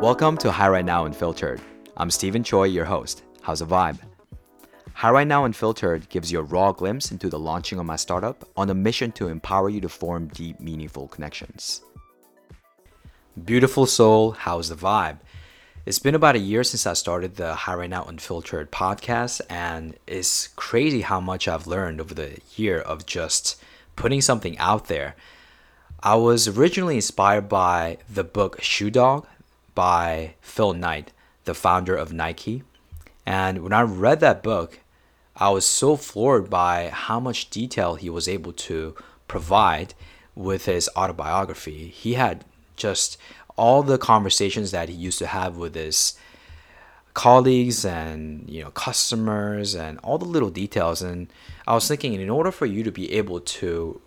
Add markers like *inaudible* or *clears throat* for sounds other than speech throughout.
Welcome to Hi Right Now Unfiltered. I'm Stephen Choi, your host. How's the vibe? Hi Right Now Unfiltered gives you a raw glimpse into the launching of my startup on a mission to empower you to form deep, meaningful connections. Beautiful soul, how's the vibe? It's been about a year since I started the Hi Right Now Unfiltered podcast, and it's crazy how much I've learned over the year of just putting something out there. I was originally inspired by the book Shoe Dog by Phil Knight, the founder of Nike. And when I read that book, I was so floored by how much detail he was able to provide with his autobiography. He had just all the conversations that he used to have with his colleagues and you know customers and all the little details and I was thinking in order for you to be able to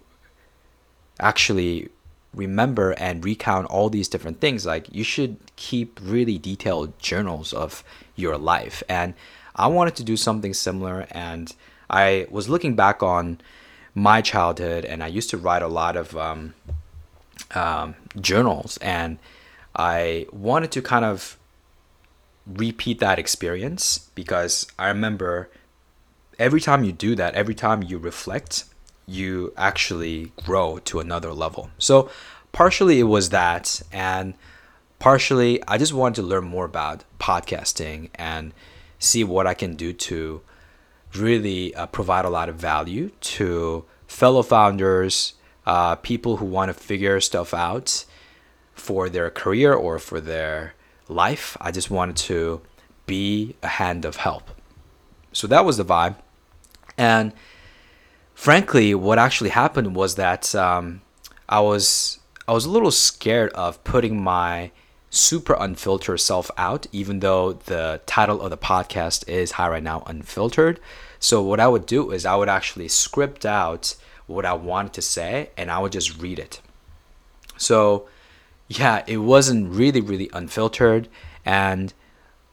actually remember and recount all these different things like you should keep really detailed journals of your life. And i wanted to do something similar and i was looking back on my childhood and i used to write a lot of um, um, journals and i wanted to kind of repeat that experience because i remember every time you do that every time you reflect you actually grow to another level. So, partially it was that, and partially I just wanted to learn more about podcasting and see what I can do to really uh, provide a lot of value to fellow founders, uh, people who want to figure stuff out for their career or for their life. I just wanted to be a hand of help. So that was the vibe. And frankly, what actually happened was that um, I was I was a little scared of putting my super unfiltered self out, even though the title of the podcast is Hi Right Now Unfiltered. So what I would do is I would actually script out what I wanted to say and I would just read it. So yeah, it wasn't really, really unfiltered. And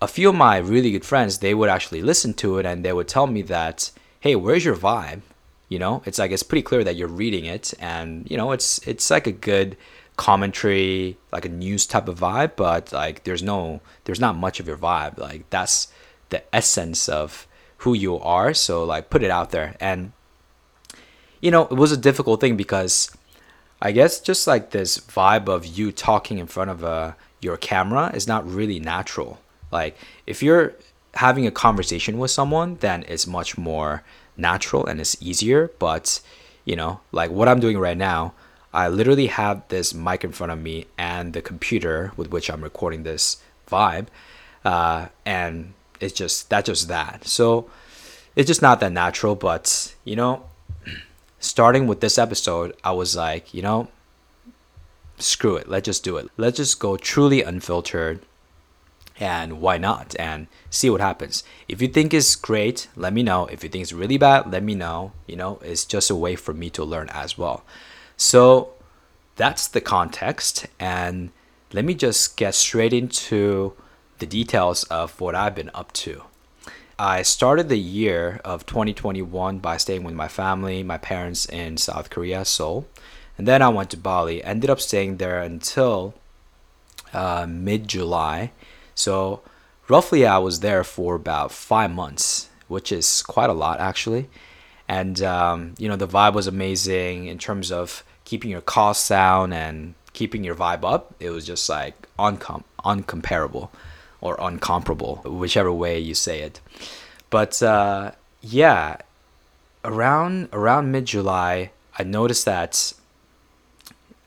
a few of my really good friends, they would actually listen to it and they would tell me that, hey, where's your vibe? You know? It's like it's pretty clear that you're reading it and you know it's it's like a good commentary like a news type of vibe but like there's no there's not much of your vibe. Like that's the essence of who you are so like put it out there. And you know it was a difficult thing because i guess just like this vibe of you talking in front of a uh, your camera is not really natural. Like if you're having a conversation with someone then it's much more natural and it's easier. But, you know, like what I'm doing right now, I literally have this mic in front of me and the computer with which I'm recording this vibe. Uh, and it's just, that's just that. So it's just not that natural. But, you know, *clears throat* starting with this episode, I was like, you know, screw it. Let's just do it. Let's just go truly unfiltered and why not and see what happens. If you think it's great let me know. If you think it's really bad let me know. You know it's just a way for me to learn as well. So that's the context and let me just get straight into the details of what i've been up to. I started the year of 2021 by staying with my family my parents in south korea seoul and then i went to bali ended up staying there until uh, mid-july so roughly I was there for about five months, which is quite a lot actually. And um, you know the vibe was amazing in terms of keeping your costs down and keeping your vibe up. It was just like uncom- uncomparable or uncomparable, whichever way you say it. But uh, yeah, around around mid July, I noticed that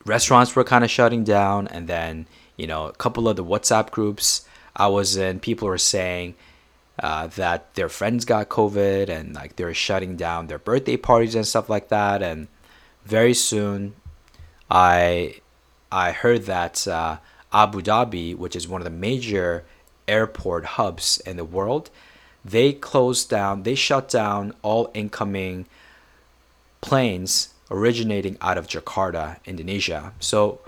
restaurants were kind of shutting down, and then you know a couple of the WhatsApp groups I was in, people were saying uh, that their friends got COVID and like they're shutting down their birthday parties and stuff like that. And very soon, I I heard that uh, Abu Dhabi, which is one of the major airport hubs in the world, they closed down, they shut down all incoming planes originating out of Jakarta, Indonesia. So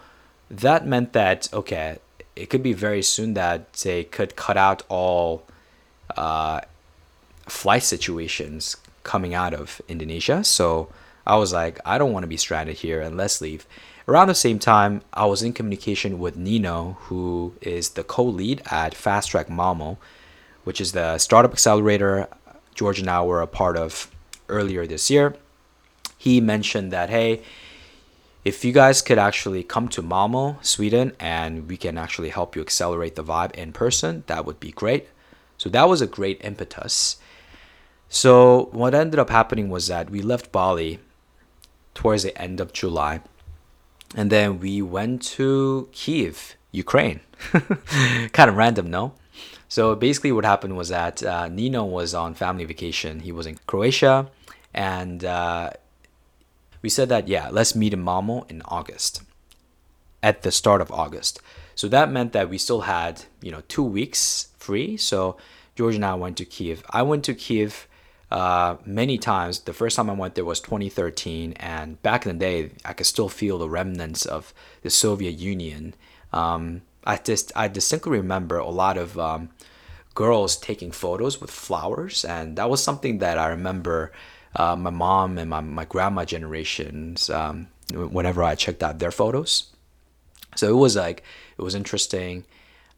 that meant that okay, it could be very soon that they could cut out all uh, flight situations coming out of Indonesia. So I was like, I don't want to be stranded here and let's leave. around the same time, I was in communication with Nino, who is the co-lead at Fast Track Malmo, which is the startup accelerator George and I were a part of earlier this year. He mentioned that hey, if you guys could actually come to Malmo, Sweden, and we can actually help you accelerate the vibe in person, that would be great. So that was a great impetus. So what ended up happening was that we left Bali towards the end of July, and then we went to Kiev, Ukraine. *laughs* kind of random, no? So basically, what happened was that uh, Nino was on family vacation. He was in Croatia, and uh, we said that yeah, let's meet in Malmo in August, at the start of August. So that meant that we still had you know two weeks free. So George and I went to Kiev. I went to Kiev uh, many times. The first time I went there was 2013, and back in the day, I could still feel the remnants of the Soviet Union. Um, I just I distinctly remember a lot of um, girls taking photos with flowers, and that was something that I remember uh, my mom and my, my grandma generations um, whenever I checked out their photos. So it was like it was interesting,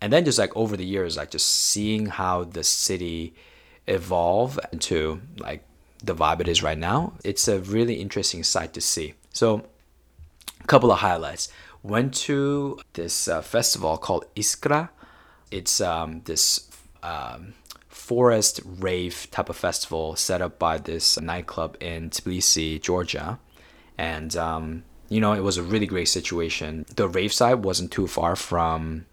and then just like over the years, like just seeing how the city evolve into like the vibe it is right now. It's a really interesting sight to see. So, a couple of highlights. Went to this uh, festival called Iskra. It's um, this um, forest rave type of festival set up by this nightclub in Tbilisi, Georgia. And, um, you know, it was a really great situation. The rave site wasn't too far from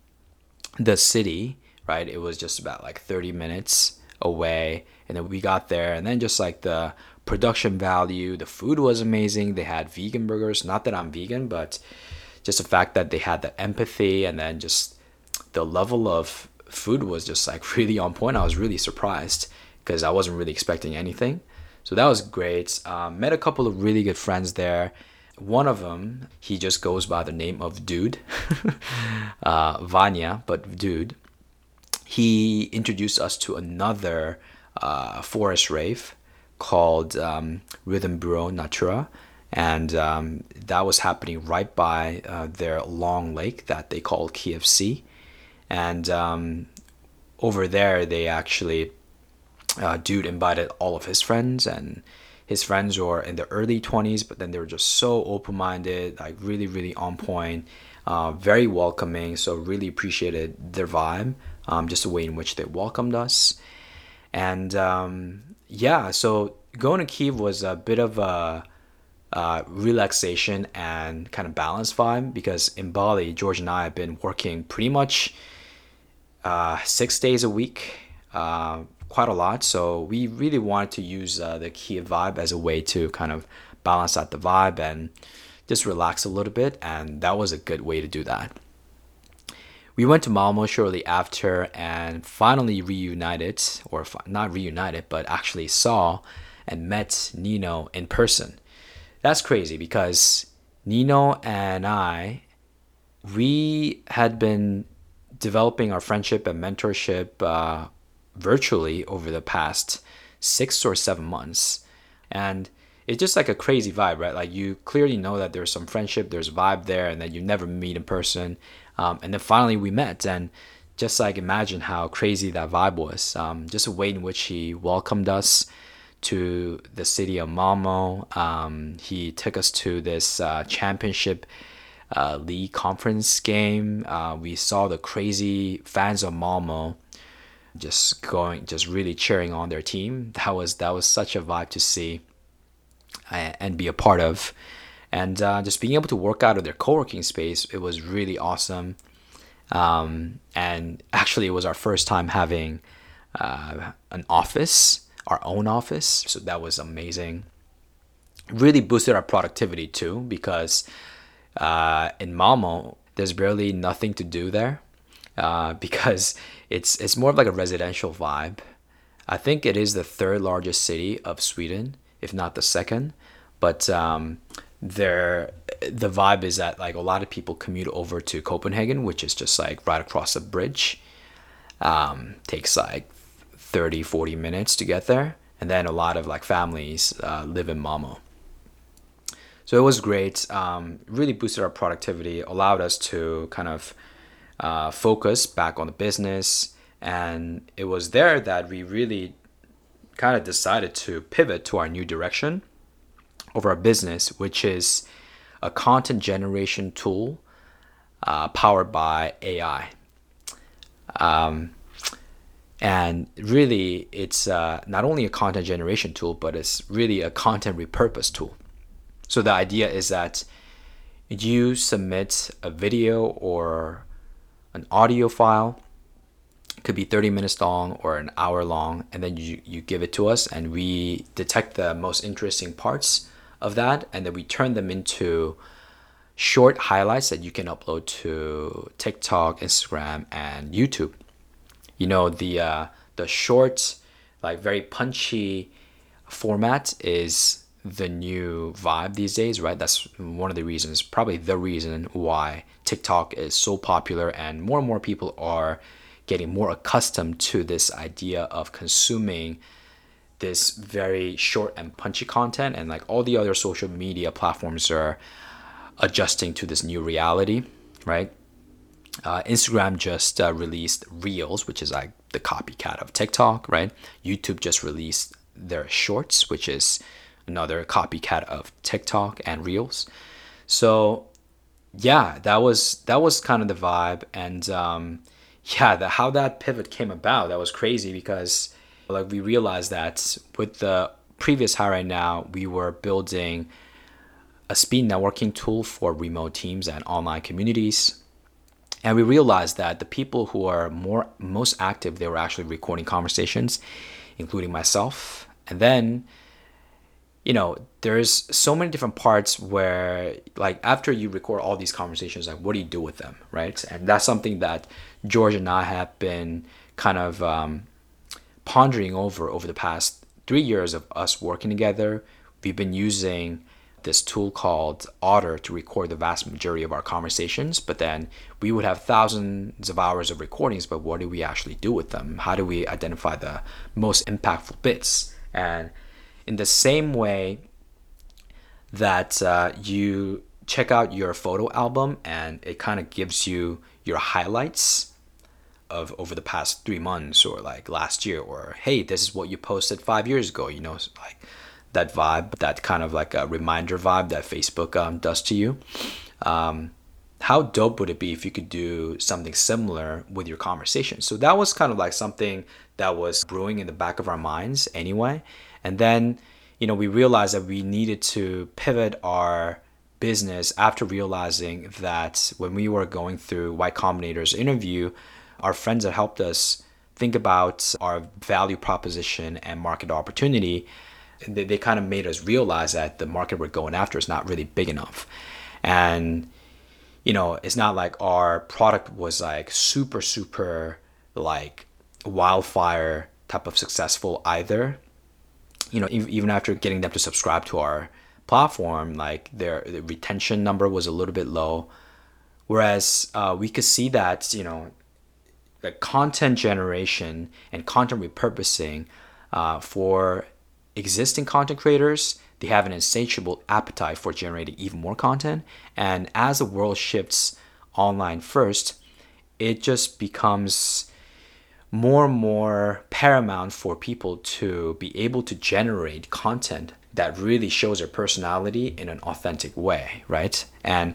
the city, right? It was just about like 30 minutes away. And then we got there, and then just like the production value, the food was amazing. They had vegan burgers. Not that I'm vegan, but just the fact that they had the empathy and then just the level of food was just like *laughs* really on point. I was really surprised because I wasn't really expecting anything. So that was great. Um, met a couple of really good friends there. One of them, he just goes by the name of Dude, *laughs* uh, Vanya, but Dude. He introduced us to another uh, forest rave called um, Rhythm Bureau Natura. And um, that was happening right by uh, their long lake that they call KFC and um, over there they actually uh, dude invited all of his friends and his friends were in the early 20s but then they were just so open-minded like really really on point uh, very welcoming so really appreciated their vibe um, just the way in which they welcomed us. And um, yeah so going to kiev was a bit of a uh, relaxation and kind of balance vibe because in bali george and i have been working pretty much uh, six days a week, uh, quite a lot. So we really wanted to use uh, the Kiev vibe as a way to kind of balance out the vibe and just relax a little bit. And that was a good way to do that. We went to Malmo shortly after and finally reunited, or not reunited, but actually saw and met Nino in person. That's crazy because Nino and I, we had been developing our friendship and mentorship uh, virtually over the past six or seven months. And it's just like a crazy vibe, right? Like you clearly know that there's some friendship, there's vibe there, and that you never meet in person. Um, and then finally we met, and just like imagine how crazy that vibe was. Um, just the way in which he welcomed us to the city of Malmo. Um, he took us to this uh, championship uh, league conference game. Uh, we saw the crazy fans of Malmo just going, just really cheering on their team. That was that was such a vibe to see and, and be a part of, and uh, just being able to work out of their co-working space. It was really awesome, um, and actually, it was our first time having uh, an office, our own office. So that was amazing. Really boosted our productivity too because uh, in Malmo, there's barely nothing to do there uh, *laughs* because it's it's more of like a residential vibe. I think it is the third largest city of Sweden, if not the second. But um, there, the vibe is that like a lot of people commute over to Copenhagen, which is just like right across a bridge. Um, takes like 30, 40 minutes to get there. And then a lot of like families uh, live in Malmo. So it was great. Um, really boosted our productivity, allowed us to kind of uh, focus back on the business. And it was there that we really kind of decided to pivot to our new direction of our business, which is a content generation tool uh, powered by AI. Um, and really, it's uh, not only a content generation tool, but it's really a content repurpose tool. So the idea is that you submit a video or an audio file it could be 30 minutes long or an hour long and then you, you give it to us and we detect the most interesting parts of that and then we turn them into short highlights that you can upload to tiktok instagram and youtube. You know the uh, the short like very punchy format is the new vibe these days, right? That's one of the reasons, probably the reason why TikTok is so popular and more and more people are getting more accustomed to this idea of consuming this very short and punchy content and like all the other social media platforms are adjusting to this new reality, right? Uh, Instagram just uh, released Reels, which is like the copycat of TikTok, right? YouTube just released their Shorts, which is another copycat of TikTok and Reels. So yeah, that was that was kind of the vibe, and um, yeah, the, how that pivot came about that was crazy because like we realized that with the previous Hi Right Now, we were building a speed networking tool for remote teams and online communities. And we realized that the people who are more most active, they were actually recording conversations, including myself. And then you know, there's so many different parts where, like, after you record all these conversations, like, what do you do with them, right? And that's something that George and I have been kind of um, pondering over over the past three years of us working together. We've been using this tool called Otter to record the vast majority of our conversations, but then we would have thousands of hours of recordings, but what do we actually do with them? How do we identify the most impactful bits? And in the same way that uh, you check out your photo album and it kind of gives you your highlights of over the past three months or like last year or hey this is what you posted five years ago you know like that vibe that kind of like a reminder vibe that facebook um, does to you. Um, how dope would it be if you could do something similar with your conversation? So that was kind of like something that was brewing in the back of our minds anyway and then, you know, we realized that we needed to pivot our business after realizing that when we were going through Y Combinator's interview, our friends that helped us think about our value proposition and market opportunity, they, they kind of made us realize that the market we're going after is not really big enough. And, you know, it's not like our product was like super, super like wildfire type of successful either you know, even after getting them to subscribe to our platform, like their, retention number was a little bit low. Whereas uh, we could see that, you know, the content generation and content repurposing uh, for existing content creators, they have an insatiable appetite for generating even more content. And as the world shifts online first, it just becomes more and more paramount for people to be able to generate content that really shows their personality in an authentic way, right? And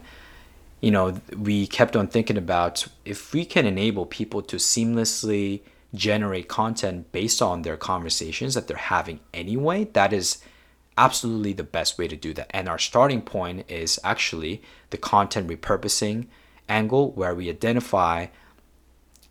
you know, we kept on thinking about if we can enable people to seamlessly generate content based on their conversations that they're having anyway, that is absolutely the best way to do that. And our starting point is actually the content repurposing angle where we identify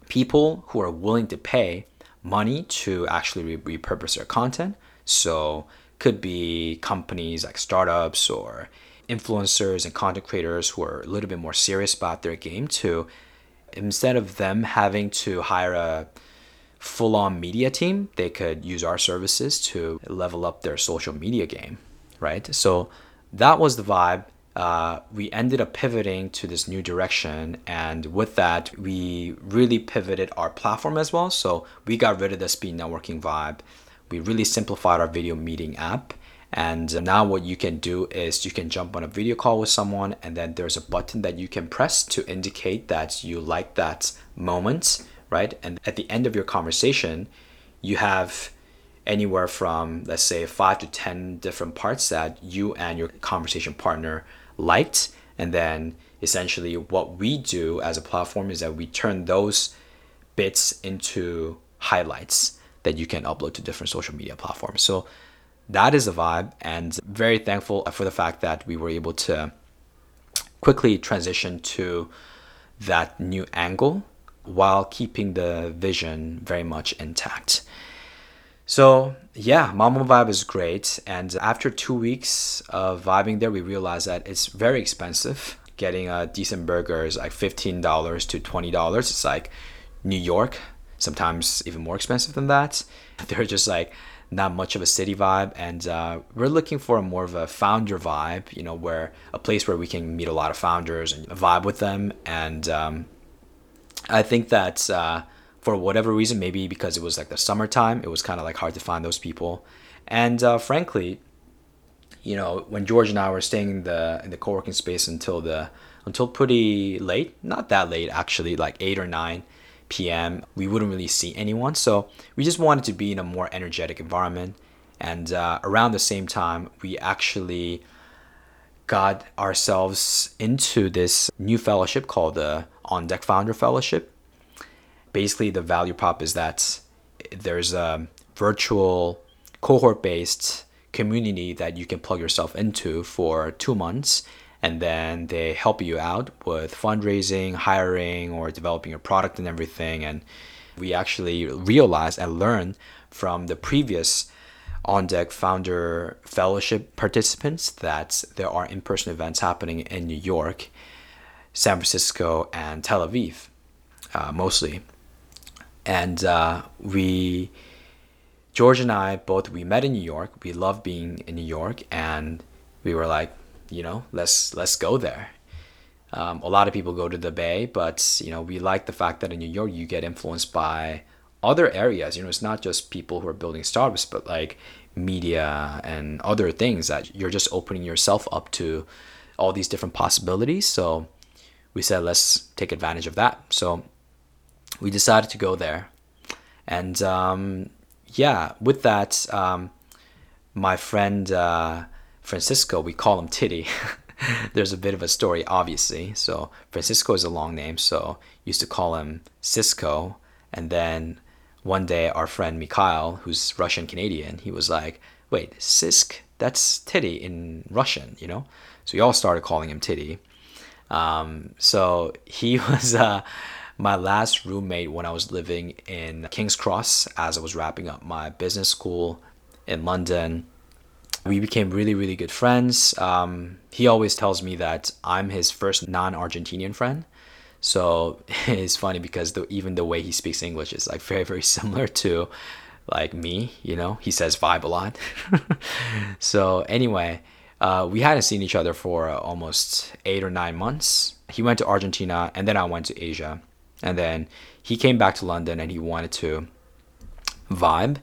people who are willing to pay money to actually re- repurpose their content. So could be companies like startups or influencers and content creators who are a little bit more serious about their game to instead of them having to hire a full-on media team, they could use our services to level up their social media game, right? So that was the vibe uh, we ended up pivoting to this new direction. And with that, we really pivoted our platform as well. So we got rid of the speed networking vibe. We really simplified our video meeting app. And now what you can do is you can jump on a video call with someone and then there's a button that you can press to indicate that you like that moment, right? And at the end of your conversation, you have anywhere from let's say 5 to 10 different parts that you and your conversation partner liked and then essentially what we do as a platform is that we turn those bits into highlights that you can upload to different social media platforms. So that is the vibe and very thankful for the fact that we were able to quickly transition to that new angle while keeping the vision very much intact. So yeah, Malmo Vibe is great. And after two weeks of vibing there, we realized that it's very expensive. Getting a decent burger is like $15 to $20. It's like New York, sometimes even more expensive than that. *laughs* They're just like not much of a city vibe. And uh, we're looking for a more of a founder vibe, you know, where a place where we can meet a lot of founders and vibe with them. And um, I think that uh, for whatever reason, maybe because it was like the summertime, it was kind of like hard to find those people. And uh, frankly, you know, when George and I were staying in the in the co-working space until the until pretty late, not that late actually, like eight or nine p.m., we wouldn't really see anyone. So we just wanted to be in a more energetic environment. And uh, around the same time, we actually got ourselves into this new fellowship called the On Deck Founder Fellowship basically the value prop is that there's a virtual cohort based community that you can plug yourself into for two months and then they help you out with fundraising hiring or developing your product and everything. And we actually realized and learned from the previous on deck founder fellowship participants that there are in-person events happening in new york san francisco and tel aviv uh, mostly and uh, we george and i both we met in new york. We love being in new york. And we were like you know let's let's go there. Um, a lot of people go to the bay but you know we like the fact that in new york you get influenced by other areas. You know it's not just people who are building startups but like media and other things that you're just opening yourself up to all these different possibilities. So we said let's take advantage of that. So we decided to go there. And um, yeah, with that, um, my friend uh, Francisco, we call him Titty. *laughs* There's a bit of a story, obviously. So Francisco is a long name, so used to call him Cisco. And then one day, our friend Mikhail, who's Russian Canadian, he was like, "Wait, Sisk? That's Titty in Russian, you know?" So we all started calling him Titty. Um, so he *laughs* was. Uh, my last roommate when I was living in King's Cross as I was wrapping up my business school in London. We became really, really good friends. Um, he always tells me that I'm his first non Argentinian friend. So *laughs* it's funny because the, even the way he speaks English is like *laughs* very, very similar to like me, you know, he says vibe a lot. *laughs* so anyway, uh, we hadn't seen each other for almost eight or nine months. He went to Argentina and then I went to Asia. And then he came back to London and he wanted to vibe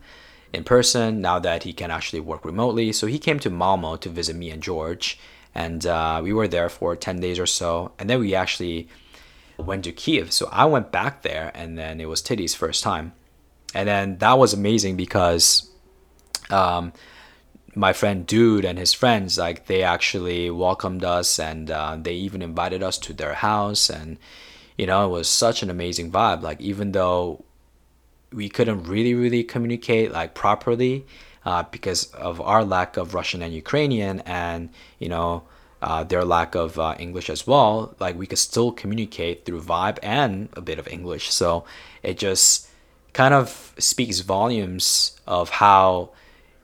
in person now that he can actually work remotely. So he came to Malmo to visit me and George. And uh, we were there for 10 days or so. And then we actually went to Kiev. So I went back there and then it was Titty's first time. And then that was amazing because um, my friend Dude and his friends, like they actually welcomed us and uh, they even invited us to their house. And you know, it was such an amazing vibe. Like even though we couldn't really, really communicate like properly uh, because of our lack of Russian and Ukrainian, and you know. Uh, their lack of uh, English as well, like we could still communicate through vibe and a bit of English. So it just kind of speaks volumes of how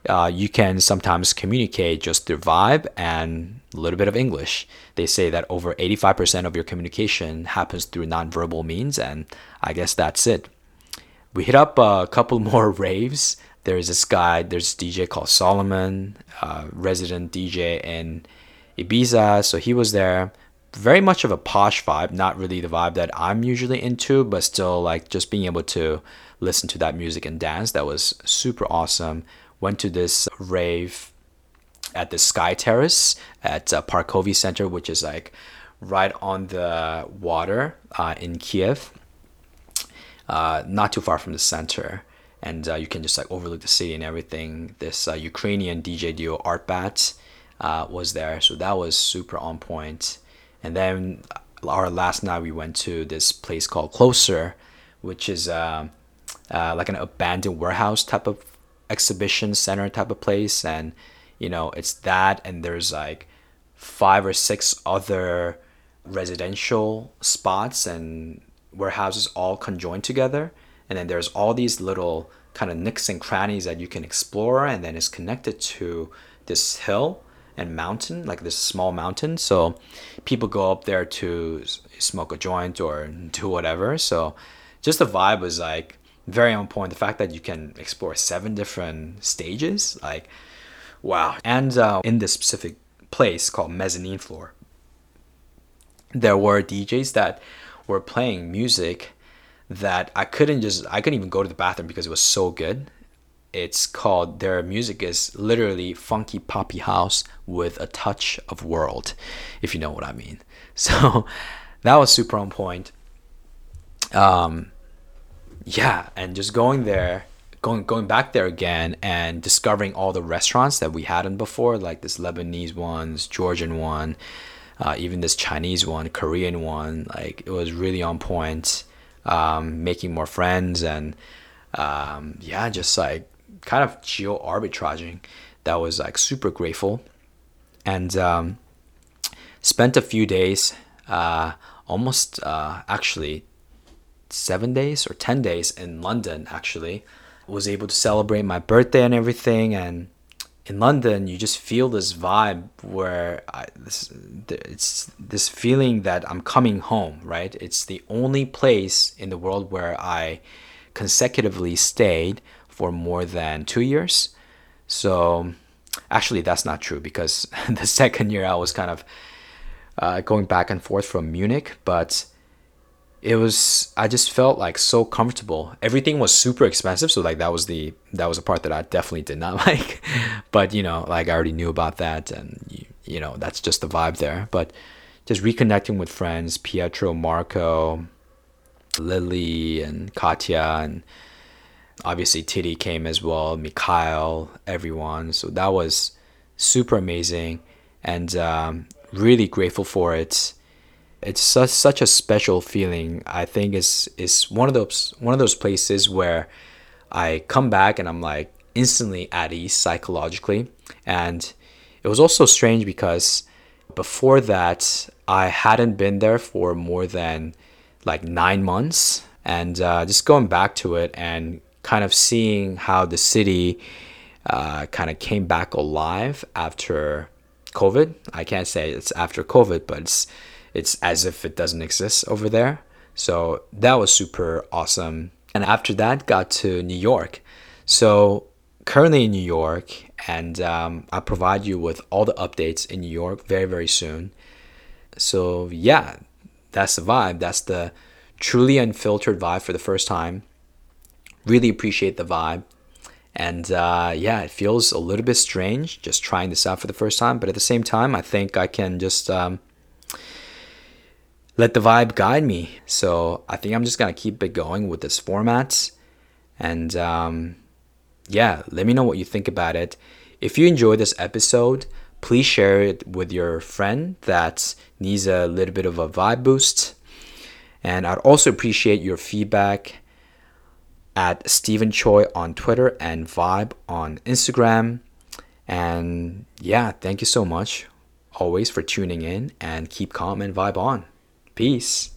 uh, you can sometimes communicate just through vibe and a little bit of English. They say that over 85% of your communication happens through nonverbal means, and I guess that's it. We hit up a couple *laughs* more raves. There's this guy, there's DJ called Solomun, uh, resident DJ in Ibiza. So he was there. Very much of a posh vibe, not really the vibe that I'm usually into, but still like just being able to listen to that music and dance. That was super awesome went to this rave at the Sky Terrace at uh, Center, which is like right on the water uh, in Kiev, uh, not too far from the center. And uh, you can just like overlook the city and everything. This uh, Ukrainian DJ duo Artbat uh, was there, so that was super on point. And then our last night we went to this place called Closer, which is like an abandoned warehouse type of exhibition center type of place, and you know it's that, and there's like five or six other residential spots and warehouses all conjoined together, and then there's all these little kind of nicks and crannies that you can explore, and then it's connected to this hill and mountain, like this small mountain. So people go up there to smoke a joint or do whatever. So just the vibe was like very on point. The fact that you can explore seven different stages, like wow. And uh, in this specific place called Mezzanine Floor, there were DJs that were playing music that I couldn't just I couldn't even go to the bathroom because it was so good. It's called their music is literally funky poppy house with a touch of world if you know what i mean. *laughs* So that was super on point. Um yeah and just going there going going back there again and discovering all the restaurants that we hadn't before like this lebanese ones georgian one uh, even this chinese one korean one like it was really on point um, making more friends and um, yeah just like kind of geo arbitraging that was like super grateful. And um, spent a few days uh, almost uh, actually seven days or 10 days in london actually was able to celebrate my birthday and everything and in london you just feel this vibe where I, this, it's this feeling that i'm coming home right it's the only place in the world where i consecutively stayed for more than two years. So actually, that's not true because *laughs* the second year I was kind of uh, going back and forth from Munich, but it was I just felt like so comfortable. Everything was super expensive, so like that was the that was a part that I definitely did not *laughs* like. but you know, like I already knew about that, and you, you know that's just the vibe there. But just reconnecting with friends, Pietro, Marco, Lily, and Katya, and obviously Titty came as well, Mikhail, everyone. So that was super amazing and um, really grateful for it. It's such, such a special feeling. I think it's, it's one of those one of those places where I come back and I'm like instantly at ease psychologically. And it was also strange because before that I hadn't been there for more than like nine months. And uh, just going back to it and kind of seeing how the city uh, kind of came back alive after COVID. I can't say it's after COVID, but it's it's as if it doesn't exist over there. So that was super awesome. And after that, got to New York. So currently in New York, and um, I'll provide you with all the updates in New York very very soon. So yeah, that's the vibe. That's the truly unfiltered vibe for the first time. Really appreciate the vibe. And uh, yeah, it feels a little bit strange just trying this out for the first time, but at the same time, I think I can just um, let the vibe guide me. So I think I'm just gonna keep it going with this format. And um, yeah, let me know what you think about it. If you enjoyed this episode, please share it with your friend that needs a little bit of a vibe boost. And I'd also appreciate your feedback at Stephen Choi on Twitter and Vibe on Instagram. And yeah, thank you so much always for tuning in and keep calm and vibe on. Peace.